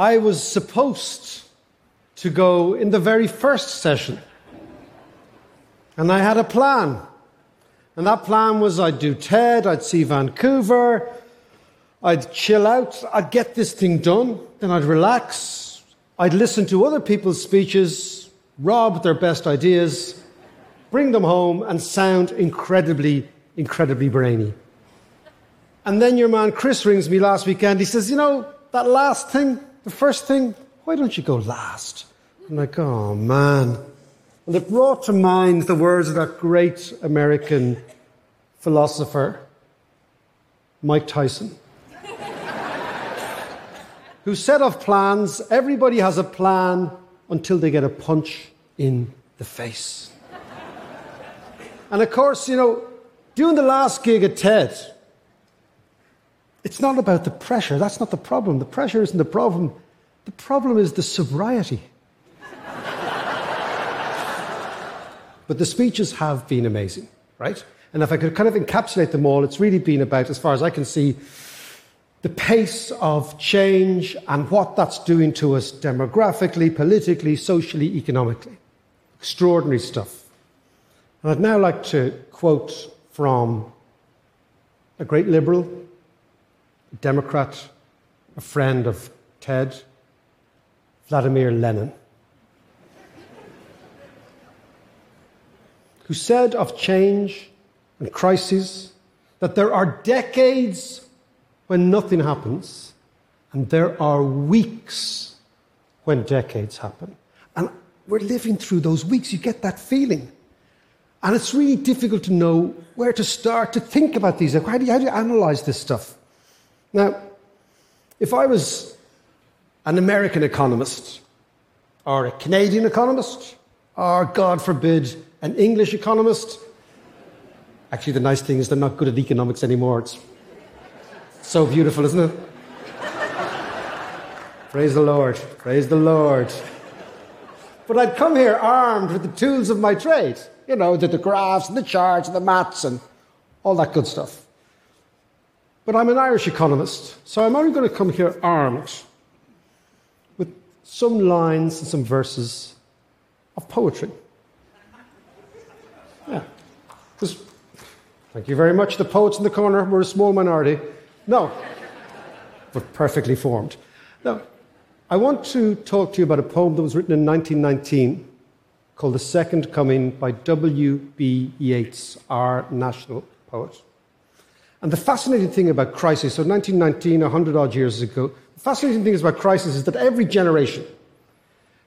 I was supposed to go in the very first session. And I had a plan. And that plan was I'd do TED, I'd see Vancouver, I'd chill out, I'd get this thing done, then I'd relax, I'd listen to other people's speeches, rob their best ideas, bring them home, and sound incredibly, incredibly brainy. And then your man Chris rings me last weekend. He says, You know, that last thing, the first thing, why don't you go last? I'm like, Oh, man. And it brought to mind the words of that great American philosopher, Mike Tyson, who said of plans, everybody has a plan until they get a punch in the face. and of course, you know, doing the last gig at TED, it's not about the pressure. That's not the problem. The pressure isn't the problem. The problem is the sobriety. but the speeches have been amazing, right? And if I could kind of encapsulate them all, it's really been about, as far as I can see, the pace of change and what that's doing to us demographically, politically, socially, economically. Extraordinary stuff. And I'd now like to quote from a great liberal, Democrat, a friend of TED, Vladimir Lenin, who said of change and crises that there are decades when nothing happens, and there are weeks when decades happen. And we're living through those weeks. You get that feeling. And it's really difficult to know where to start to think about these. How do you, how do you analyze this stuff? Now, if I was an American economist, or a Canadian economist, or God forbid, an English economist, actually, the nice thing is they're not good at economics anymore. It's so beautiful, isn't it? Praise the Lord. Praise the Lord. But I'd come here armed with the tools of my trade. You know, the, the graphs and the charts and the maths and all that good stuff. But I'm an Irish economist, so I'm only going to come here armed with some lines and some verses of poetry. Yeah. Because, thank you very much. The poets in the corner were a small minority. No, but perfectly formed. Now, I want to talk to you about a poem that was written in 1919 called The Second Coming by W.B. Yeats, our national poet. And the fascinating thing about crisis, so 1919, 100 odd years ago, the fascinating thing about crisis is that every generation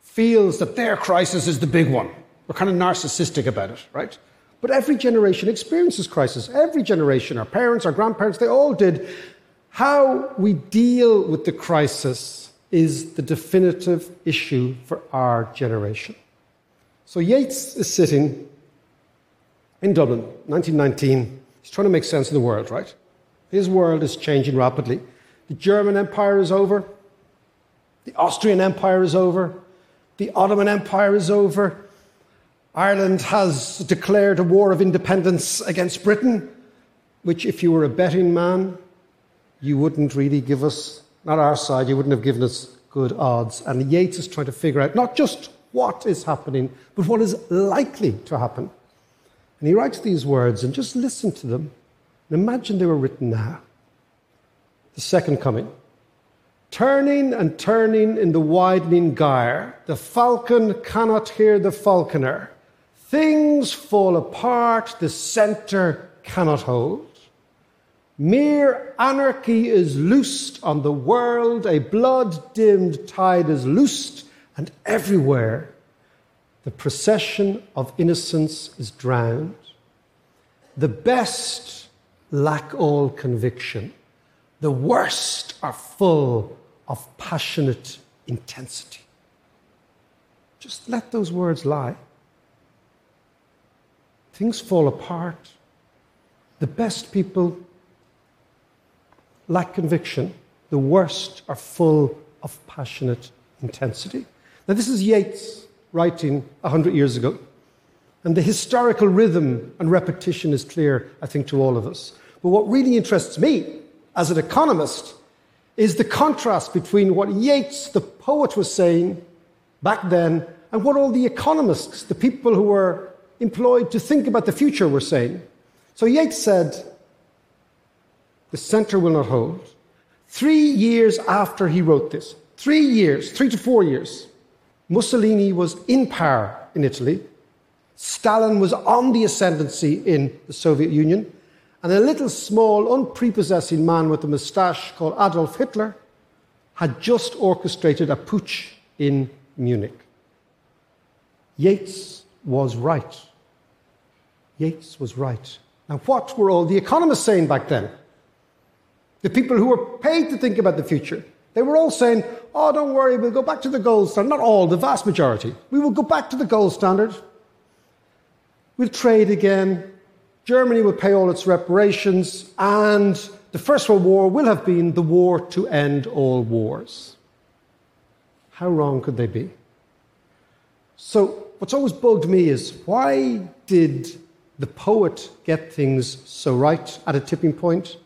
feels that their crisis is the big one. We're kind of narcissistic about it, right? But every generation experiences crisis. Every generation, our parents, our grandparents, they all did. How we deal with the crisis is the definitive issue for our generation. So Yeats is sitting in Dublin, 1919. He's trying to make sense of the world, right? His world is changing rapidly. The German Empire is over. The Austrian Empire is over. The Ottoman Empire is over. Ireland has declared a war of independence against Britain, which, if you were a betting man, you wouldn't really give us, not our side, you wouldn't have given us good odds. And Yeats is trying to figure out not just what is happening, but what is likely to happen. And he writes these words, and just listen to them, and imagine they were written now. The second coming. Turning and turning in the widening gyre, the falcon cannot hear the falconer. Things fall apart, the center cannot hold. Mere anarchy is loosed on the world, a blood dimmed tide is loosed, and everywhere the procession of innocence is drowned. The best lack all conviction, the worst are full of passionate intensity. Just let those words lie. Things fall apart. The best people lack conviction. The worst are full of passionate intensity. Now, this is Yeats writing 100 years ago. And the historical rhythm and repetition is clear, I think, to all of us. But what really interests me as an economist is the contrast between what Yeats, the poet, was saying back then and what all the economists, the people who were employed to think about the future, were saying. So Yeats said, The centre will not hold. Three years after he wrote this, three years, three to four years, Mussolini was in power in Italy. Stalin was on the ascendancy in the Soviet Union. And a little small, unprepossessing man with a moustache called Adolf Hitler had just orchestrated a putsch in Munich. Yeats was right. Yeats was right. Now, what were all the economists saying back then? The people who were paid to think about the future. They were all saying, oh, don't worry, we'll go back to the gold standard. Not all, the vast majority. We will go back to the gold standard. We'll trade again. Germany will pay all its reparations, and the First World War will have been the war to end all wars. How wrong could they be? So, what's always bugged me is why did the poet get things so right at a tipping point,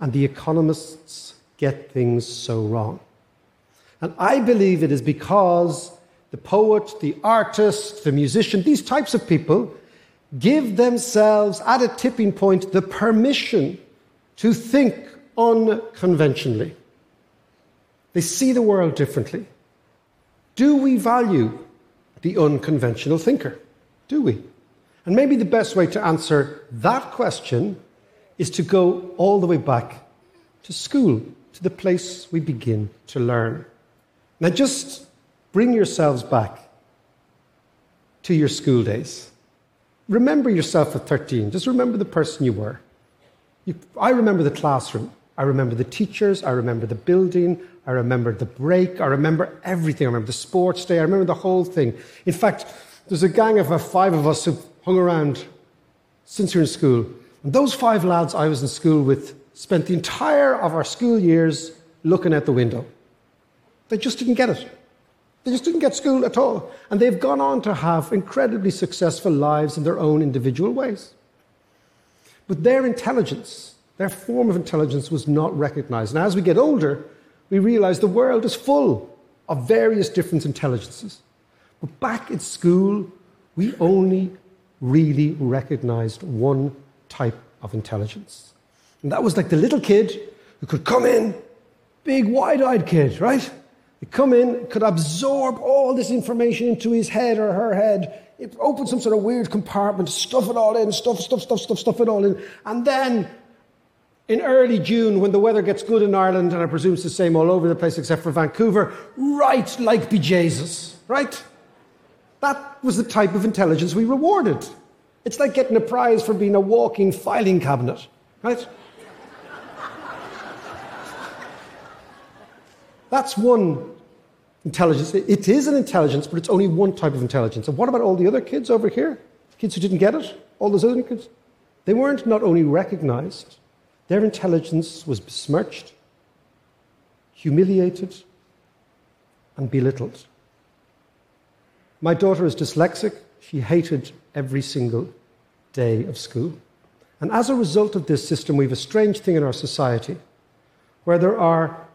and the economists get things so wrong? And I believe it is because the poet, the artist, the musician, these types of people give themselves at a tipping point the permission to think unconventionally. They see the world differently. Do we value the unconventional thinker? Do we? And maybe the best way to answer that question is to go all the way back to school, to the place we begin to learn. Now, just bring yourselves back to your school days remember yourself at 13. Just remember the person you were. You, I remember the classroom. I remember the teachers. I remember the building. I remember the break. I remember everything. I remember the sports day. I remember the whole thing. In fact, there's a gang of uh, five of us who hung around since we were in school. And those five lads I was in school with spent the entire of our school years looking out the window. They just didn't get it. They just didn't get school at all. And they've gone on to have incredibly successful lives in their own individual ways. But their intelligence, their form of intelligence, was not recognized. And as we get older, we realize the world is full of various different intelligences. But back at school, we only really recognized one type of intelligence. And that was like the little kid who could come in, big, wide eyed kid, right? He'd come in, could absorb all this information into his head or her head, it open some sort of weird compartment, stuff it all in, stuff, stuff, stuff, stuff, stuff it all in. And then in early June, when the weather gets good in Ireland, and I presume it's the same all over the place except for Vancouver, right like bejesus, right? That was the type of intelligence we rewarded. It's like getting a prize for being a walking filing cabinet, right? That's one intelligence. It is an intelligence, but it's only one type of intelligence. And what about all the other kids over here? Kids who didn't get it? All those other kids? They weren't not only recognized, their intelligence was besmirched, humiliated, and belittled. My daughter is dyslexic. She hated every single day of school. And as a result of this system, we have a strange thing in our society where there are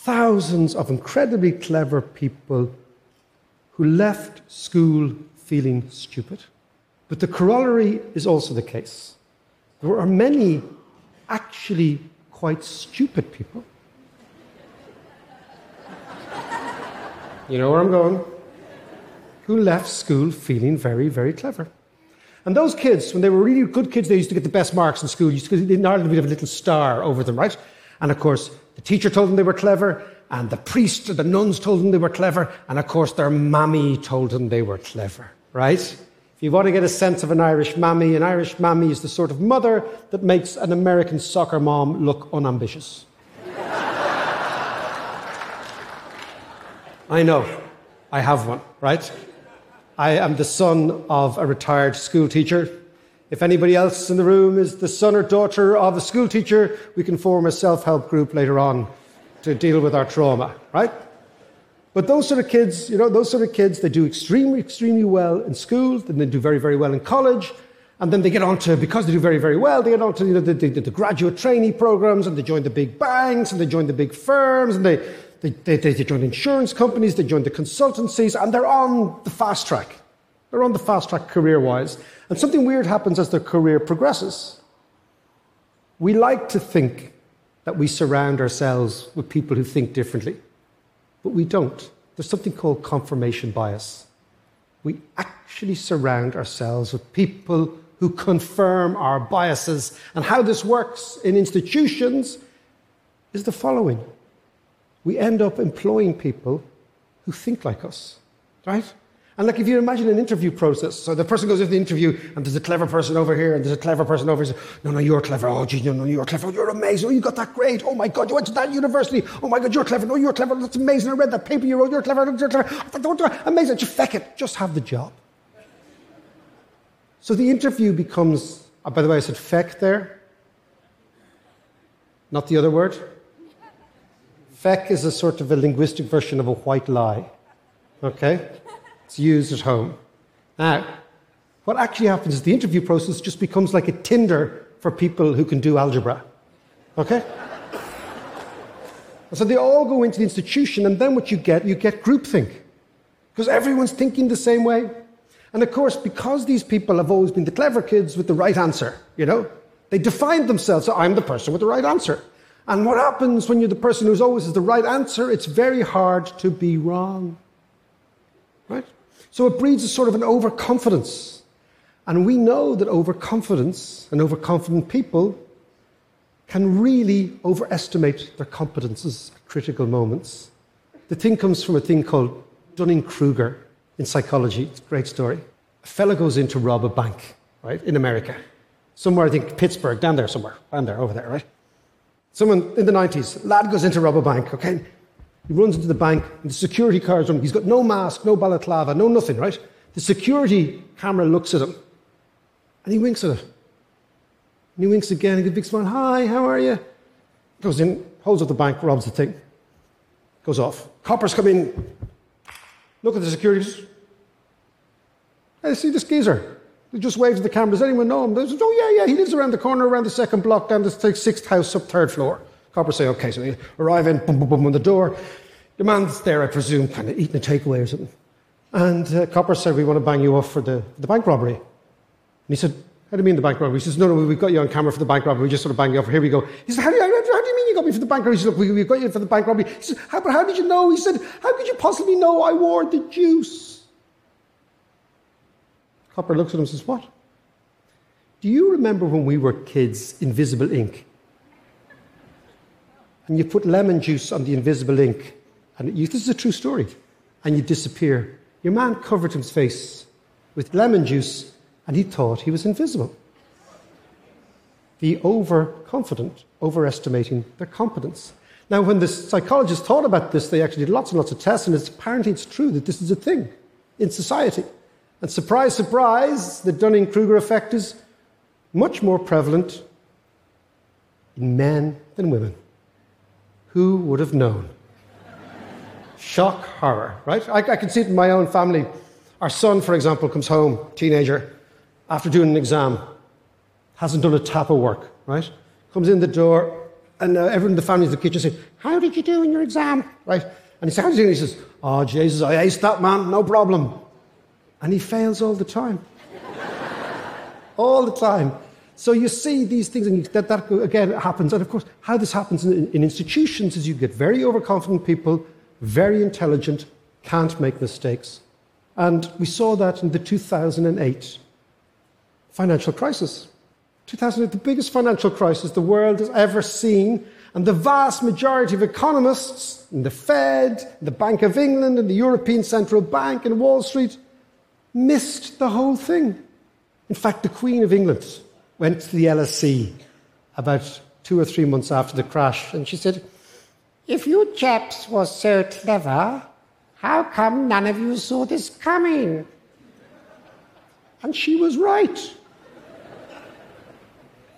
thousands of incredibly clever people who left school feeling stupid. But the corollary is also the case. There are many actually quite stupid people. You know where I'm going? Who left school feeling very, very clever. And those kids, when they were really good kids, they used to get the best marks in school. Used to, in Ireland, we'd have a little star over them, right? And of course, the teacher told them they were clever, and the priest or the nuns told them they were clever, and of course, their mammy told them they were clever, right? If you want to get a sense of an Irish mammy, an Irish mammy is the sort of mother that makes an American soccer mom look unambitious. I know. I have one, right? I am the son of a retired school teacher if anybody else in the room is the son or daughter of a school teacher, we can form a self help group later on to deal with our trauma, right? But those sort of kids, you know, those sort of kids, they do extremely, extremely well in school, then they do very, very well in college, And then they get on to, because they do very, very well, they get on to you know, the, the, the graduate trainee programs and they join the big banks and they join the big firms and they, they, they, they join insurance companies, they join the consultancies, and they're on the fast track. They're on the fast track career wise. And something weird happens as their career progresses. We like to think that we surround ourselves with people who think differently, but we don't. There's something called confirmation bias. We actually surround ourselves with people who confirm our biases. And how this works in institutions is the following we end up employing people who think like us, right? And like if you imagine an interview process, so the person goes into the interview and there's a clever person over here and there's a clever person over here. No, no, you're clever. Oh, gee, no, no, you're clever. Oh, you're amazing. Oh, you got that grade. Oh my God, you went to that university. Oh my God, you're clever. No, you're clever. That's amazing. I read that paper you wrote. You're clever. You're clever. Amazing. Just feck it. Just have the job. So the interview becomes, oh, by the way, I said feck there, not the other word. Feck is a sort of a linguistic version of a white lie. Okay? It's used at home. Now, what actually happens is the interview process just becomes like a Tinder for people who can do algebra. Okay? so they all go into the institution, and then what you get, you get groupthink. Because everyone's thinking the same way. And of course, because these people have always been the clever kids with the right answer, you know, they define themselves, so I'm the person with the right answer. And what happens when you're the person who's always the right answer? It's very hard to be wrong. Right? So it breeds a sort of an overconfidence. And we know that overconfidence and overconfident people can really overestimate their competences at critical moments. The thing comes from a thing called Dunning Kruger in psychology. It's a great story. A fellow goes in to rob a bank, right, in America. Somewhere, I think Pittsburgh, down there somewhere, down there, over there, right? Someone in the 90s, lad goes in to rob a bank, okay? He runs into the bank, and the security card's on. He's got no mask, no balaclava, no nothing, right? The security camera looks at him, and he winks at it. And he winks again, he gives a big smile. Hi, how are you? Goes in, holds up the bank, robs the thing. Goes off. Coppers come in, look at the security. Hey, see this geezer. He just waves at the camera. Does anyone know him? They oh, yeah, yeah, he lives around the corner, around the second block, down the sixth house, up third floor. Coppers say, okay, so they arrive in, boom, boom, boom, on the door. The man's there, I presume, kind of eating a takeaway or something. And uh, Copper said, we want to bang you off for the, the bank robbery. And he said, how do you mean the bank robbery? He says, no, no, we've got you on camera for the bank robbery. We just sort of bang you off. Here we go. He said, how do you, how do you mean you got me for the bank robbery? He said, look, we, have got you for the bank robbery. He said, how, but how did you know? He said, how could you possibly know I wore the juice? Copper looks at him and says, what? Do you remember when we were kids, invisible ink? And you put lemon juice on the invisible ink, and you, this is a true story, and you disappear. Your man covered his face with lemon juice, and he thought he was invisible. The overconfident, overestimating their competence. Now, when the psychologists thought about this, they actually did lots and lots of tests, and it's, apparently it's true that this is a thing in society. And surprise, surprise, the Dunning Kruger effect is much more prevalent in men than women. Who would have known? Shock, horror, right? I, I can see it in my own family. Our son, for example, comes home, teenager, after doing an exam, hasn't done a tap of work, right? Comes in the door, and uh, everyone in the family in the kitchen says, How did you do in your exam? Right? And he says? And he says, Oh, Jesus, I aced that, man, no problem. And he fails all the time. all the time. So you see these things, and that, that again happens. And of course, how this happens in, in institutions is you get very overconfident people, very intelligent, can't make mistakes. And we saw that in the 2008 financial crisis. 2008, the biggest financial crisis the world has ever seen. And the vast majority of economists in the Fed, the Bank of England, and the European Central Bank, and Wall Street missed the whole thing. In fact, the Queen of England went to the LSE about two or three months after the crash, and she said, If you chaps was so clever, how come none of you saw this coming? And she was right.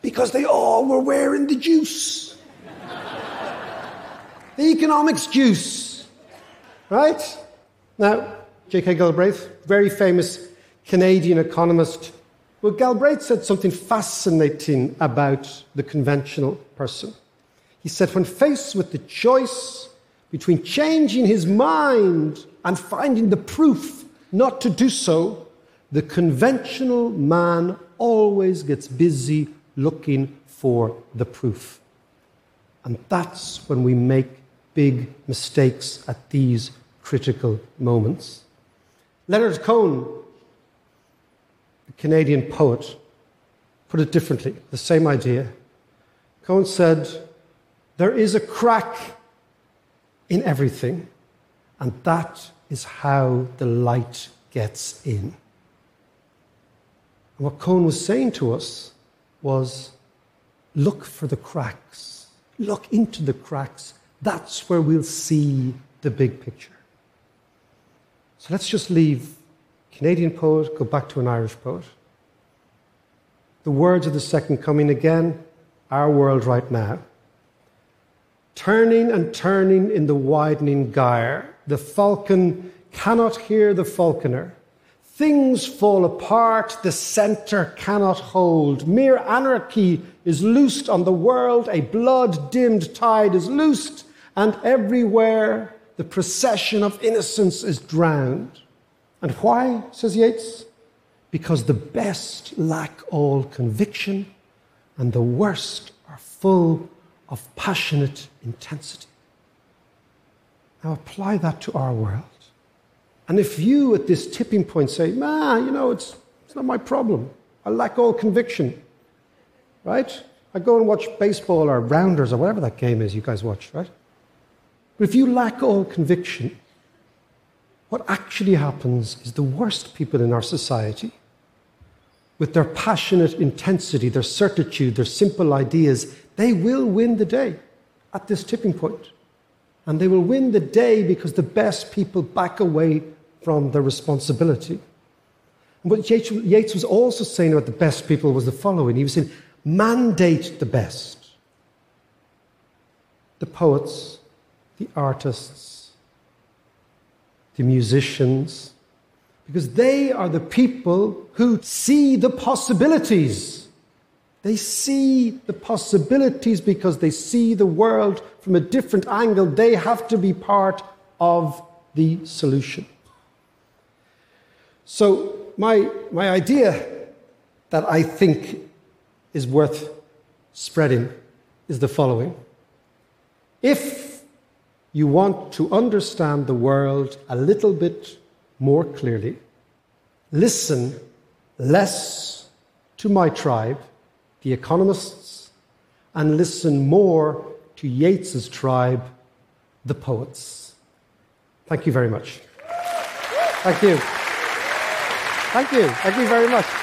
Because they all were wearing the juice. the economics juice. Right? Now, J.K. Galbraith, very famous Canadian economist, Well, Galbraith said something fascinating about the conventional person. He said, when faced with the choice between changing his mind and finding the proof not to do so, the conventional man always gets busy looking for the proof. And that's when we make big mistakes at these critical moments. Leonard Cohen, Canadian poet, put it differently, the same idea. Cohen said, There is a crack in everything, and that is how the light gets in. And what Cohen was saying to us was look for the cracks, look into the cracks. That's where we'll see the big picture. So let's just leave Canadian poet, go back to an Irish poet. The words of the second coming again, our world right now. Turning and turning in the widening gyre, the falcon cannot hear the falconer. Things fall apart, the centre cannot hold. Mere anarchy is loosed on the world, a blood dimmed tide is loosed, and everywhere the procession of innocence is drowned. And why, says Yeats? Because the best lack all conviction, and the worst are full of passionate intensity. Now apply that to our world. And if you at this tipping point say, man, you know, it's, it's not my problem. I lack all conviction, right? I go and watch baseball or rounders or whatever that game is you guys watch, right? But if you lack all conviction, what actually happens is the worst people in our society, with their passionate intensity, their certitude, their simple ideas, they will win the day at this tipping point. And they will win the day because the best people back away from their responsibility. And what Yeats was also saying about the best people was the following he was saying, mandate the best. The poets, the artists, the musicians, because they are the people who see the possibilities. They see the possibilities because they see the world from a different angle. They have to be part of the solution. So, my, my idea that I think is worth spreading is the following. If you want to understand the world a little bit more clearly, listen less to my tribe, the economists, and listen more to Yeats's tribe, the poets. Thank you very much. Thank you. Thank you. Thank you very much.